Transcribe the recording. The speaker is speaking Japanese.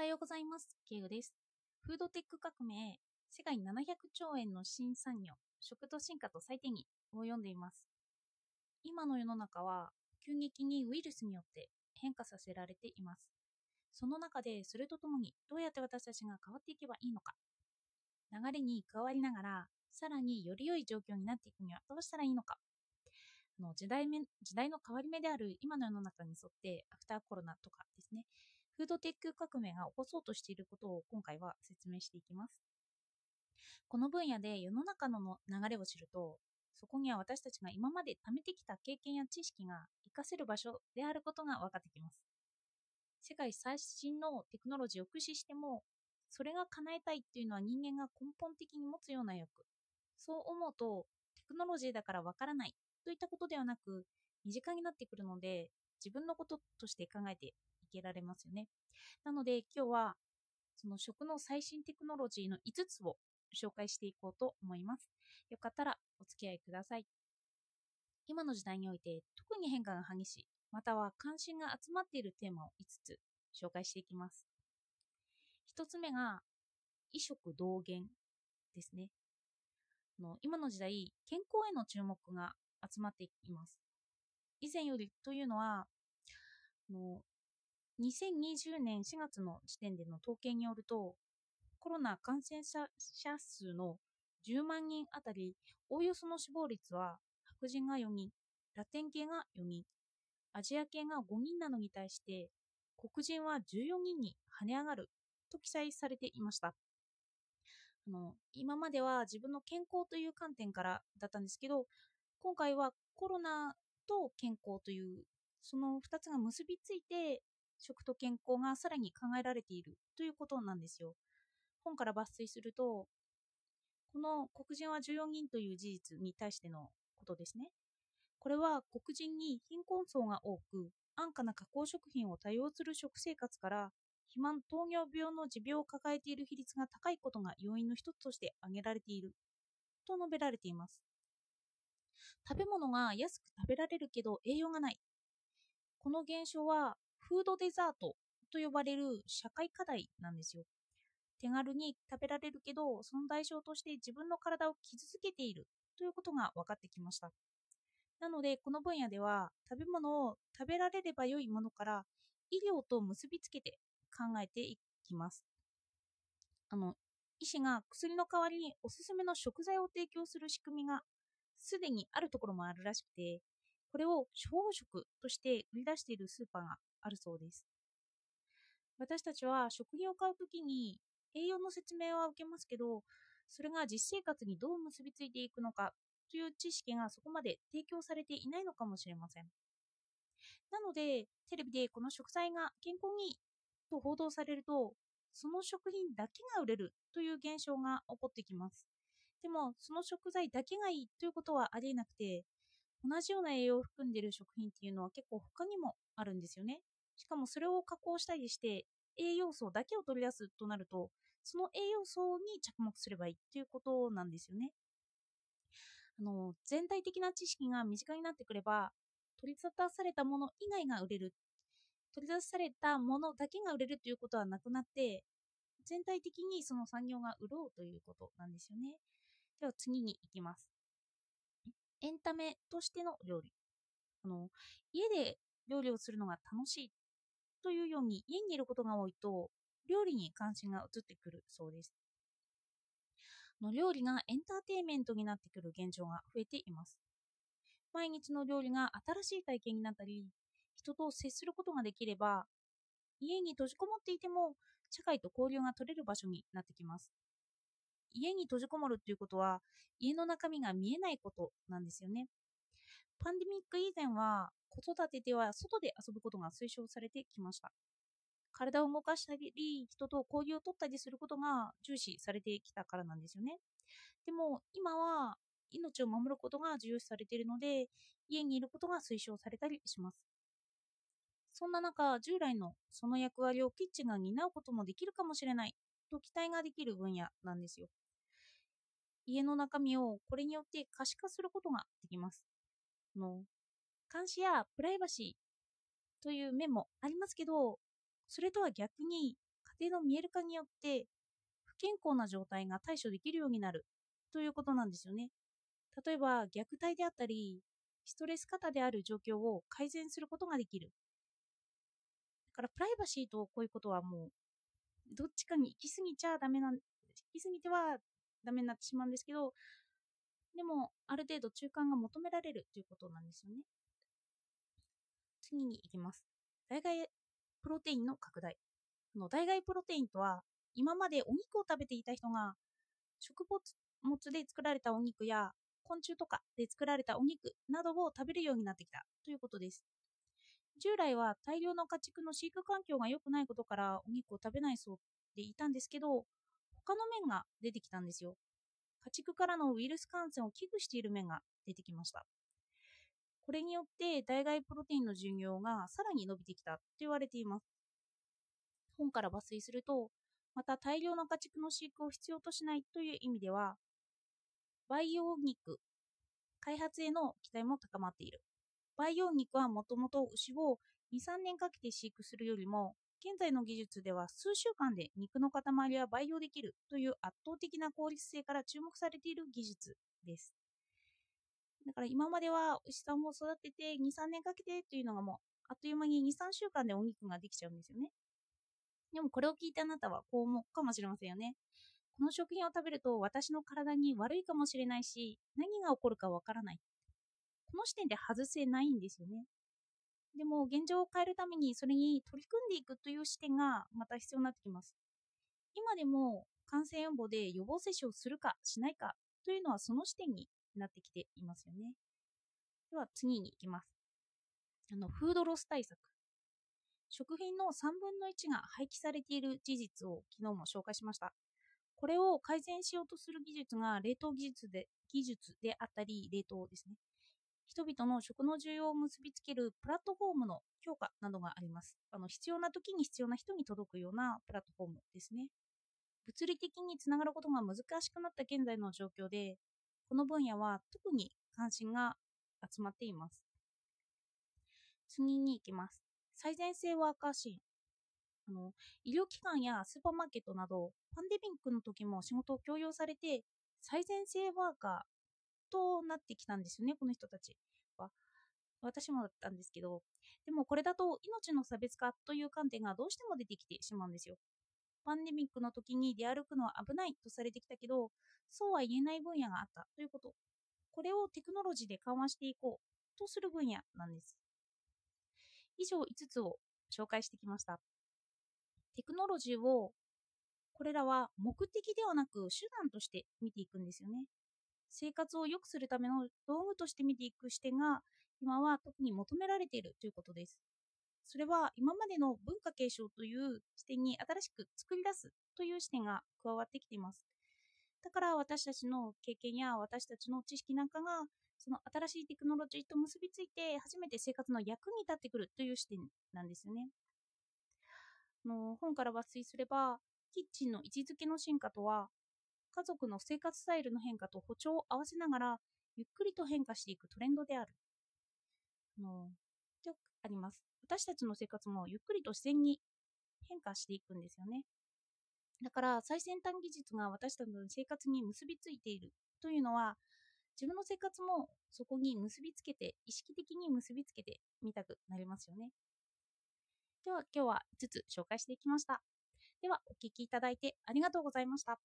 はようございます。ケイです。フードテック革命、世界700兆円の新産業、食と進化と再定義を読んでいます。今の世の中は急激にウイルスによって変化させられています。その中でそれとともにどうやって私たちが変わっていけばいいのか、流れに加わりながらさらにより良い状況になっていくにはどうしたらいいのか、あの時代め時代の変わり目である今の世の中に沿ってアフターコロナとかですね、フードテック革命が起こそうとしていることを今回は説明していきます。この分野で世の中の流れを知ると、そこには私たちが今まで貯めてきた経験や知識が活かせる場所であることが分かってきます。世界最新のテクノロジーを駆使しても、それが叶えたいっていうのは人間が根本的に持つような欲。そう思うと、テクノロジーだからわからないといったことではなく、身近になってくるので、自分のこととして考えてけられますよね。なので今日は、その食の最新テクノロジーの5つを紹介していこうと思います。よかったらお付き合いください。今の時代において特に変化が激しい、または関心が集まっているテーマを5つ紹介していきます。1つ目が、異食同源ですね。の今の時代、健康への注目が集まっています。以前よりというのは、の2020年4月の時点での統計によると、コロナ感染者数の10万人あたり、おおよその死亡率は白人が4人、ラテン系が4人、アジア系が5人なのに対して、黒人は14人に跳ね上がると記載されていました。あの今までは自分の健康という観点からだったんですけど、今回はコロナと健康というその2つが結びついて食と健康がさらに考えられているということなんですよ。本から抜粋すると、この黒人は14人という事実に対してのことですね。これは黒人に貧困層が多く、安価な加工食品を多用する食生活から、肥満糖尿病の持病を抱えている比率が高いことが要因の一つとして挙げられていると述べられています。食べ物が安く食べられるけど栄養がない。この現象はフードデザートと呼ばれる社会課題なんですよ。手軽に食べられるけど、その代償として自分の体を傷つけているということが分かってきました。なので、この分野では食べ物を食べられれば良いものから医療と結びつけて考えていきます。あの、医師が薬の代わりにおすすめの食材を提供する仕組みがすでにあるところもあるらしくて、これを処方食として売り出しているスーパーがあるそうです。私たちは食品を買うときに栄養の説明は受けますけど、それが実生活にどう結びついていくのかという知識がそこまで提供されていないのかもしれません。なので、テレビでこの食材が健康にと報道されると、その食品だけが売れるという現象が起こってきます。でも、その食材だけがいいということはありえなくて、同じような栄養を含んでいる食品っていうのは結構他にもあるんですよね。しかもそれを加工したりして栄養素だけを取り出すとなると、その栄養素に着目すればいいということなんですよね。あの全体的な知識が身近になってくれば、取り沙汰されたもの以外が売れる。取り出されたものだけが売れるということはなくなって、全体的にその産業が売ろうということなんですよね。では次に行きます。エンタメとしての料理。あの家で料理をするのが楽しいというように家にいることが多いと料理に関心が移ってくるそうです。の料理がエンターテインメントになってくる現状が増えています。毎日の料理が新しい体験になったり、人と接することができれば、家に閉じこもっていても社会と交流が取れる場所になってきます。家に閉じこもるということは、家の中身が見えないことなんですよね。パンデミック以前は、子育てでは外で遊ぶことが推奨されてきました。体を動かしたり、人と交流を取ったりすることが重視されてきたからなんですよね。でも今は命を守ることが重視されているので、家にいることが推奨されたりします。そんな中、従来のその役割をキッチンが担うこともできるかもしれないと期待ができる分野なんですよ。家の中身をこれによって可視化することができます。の監視やプライバシーという面もありますけど、それとは逆に定の見える化によって不健康な状態が対処できるようになるということなんですよね。例えば虐待であったりストレス過多である状況を改善することができる。だからプライバシーとこういうことはもうどっちかに行き過ぎちゃダメなん行き過ぎてはダメになってしまうんですけどでもある程度中間が求められるということなんですよね。次に行きます。代替プロテインの拡大。の代替プロテインとは、今までお肉を食べていた人が、食物で作られたお肉や昆虫とかで作られたお肉などを食べるようになってきたということです。従来は大量の家畜の飼育環境が良くないことからお肉を食べないそうでいたんですけど、他の面が出てきたんですよ。家畜からのウイルス感染を危惧している面が出てきました。これによって代替プロテインの寿命がさらに伸びてきたと言われています。本から抜粋すると、また大量の家畜の飼育を必要としないという意味では、培養肉開発への期待も高まっている。培養肉はもともと牛を2、3年かけて飼育するよりも、現在の技術では数週間で肉の塊は培養できるという圧倒的な効率性から注目されている技術です。だから今までは牛さんを育てて2、3年かけてというのがもうあっという間に2、3週間でお肉ができちゃうんですよね。でもこれを聞いたあなたはこう思うかもしれませんよね。この食品を食べると私の体に悪いかもしれないし、何が起こるかわからない。この視点で外せないんですよね。でも現状を変えるためにそれに取り組んでいくという視点がまた必要になってきます。今でも感染予防で予防接種をするかしないかというのはその視点になってきていますよね。では次に行きます。あのフードロス対策。食品の3分の1が廃棄されている事実を昨日も紹介しました。これを改善しようとする技術が冷凍技術で技術であったり、冷凍ですね。人々の食の需要を結びつけるプラットフォームの強化などがあります。あの必要な時に必要な人に届くようなプラットフォームですね。物理的につながることが難しくなった現在の状況で、この分野は特に関心が集まっています。次に行きます。最前線ワーカー支援。あの医療機関やスーパーマーケットなど、パンデミックの時も仕事を強要されて、最前線ワーカーとなってきたんですよね、この人たちは。私もだったんですけど、でもこれだと命の差別化という観点がどうしても出てきてしまうんですよ。パンデミックの時に出歩くのは危ないとされてきたけど、そうは言えない分野があったということ。これをテクノロジーで緩和していこうとする分野なんです。以上5つを紹介してきました。テクノロジーをこれらは目的ではなく手段として見ていくんですよね。生活を良くするための道具として見ていく視点が今は特に求められているということです。それは今までの文化継承という視点に新しく作り出すという視点が加わってきています。だから私たちの経験や私たちの知識なんかがその新しいテクノロジーと結びついて初めて生活の役に立ってくるという視点なんですよね。の本から抜粋すればキッチンの位置づけの進化とは家族の生活スタイルの変化と歩調を合わせながらゆっくりと変化していくトレンドである。のであります。私たちの生活もゆっくりと自然に変化していくんですよね。だから最先端技術が私たちの生活に結びついているというのは自分の生活もそこに結びつけて意識的に結びつけてみたくなりますよね。では今日は5つ紹介していきました。ではお聴きいただいてありがとうございました。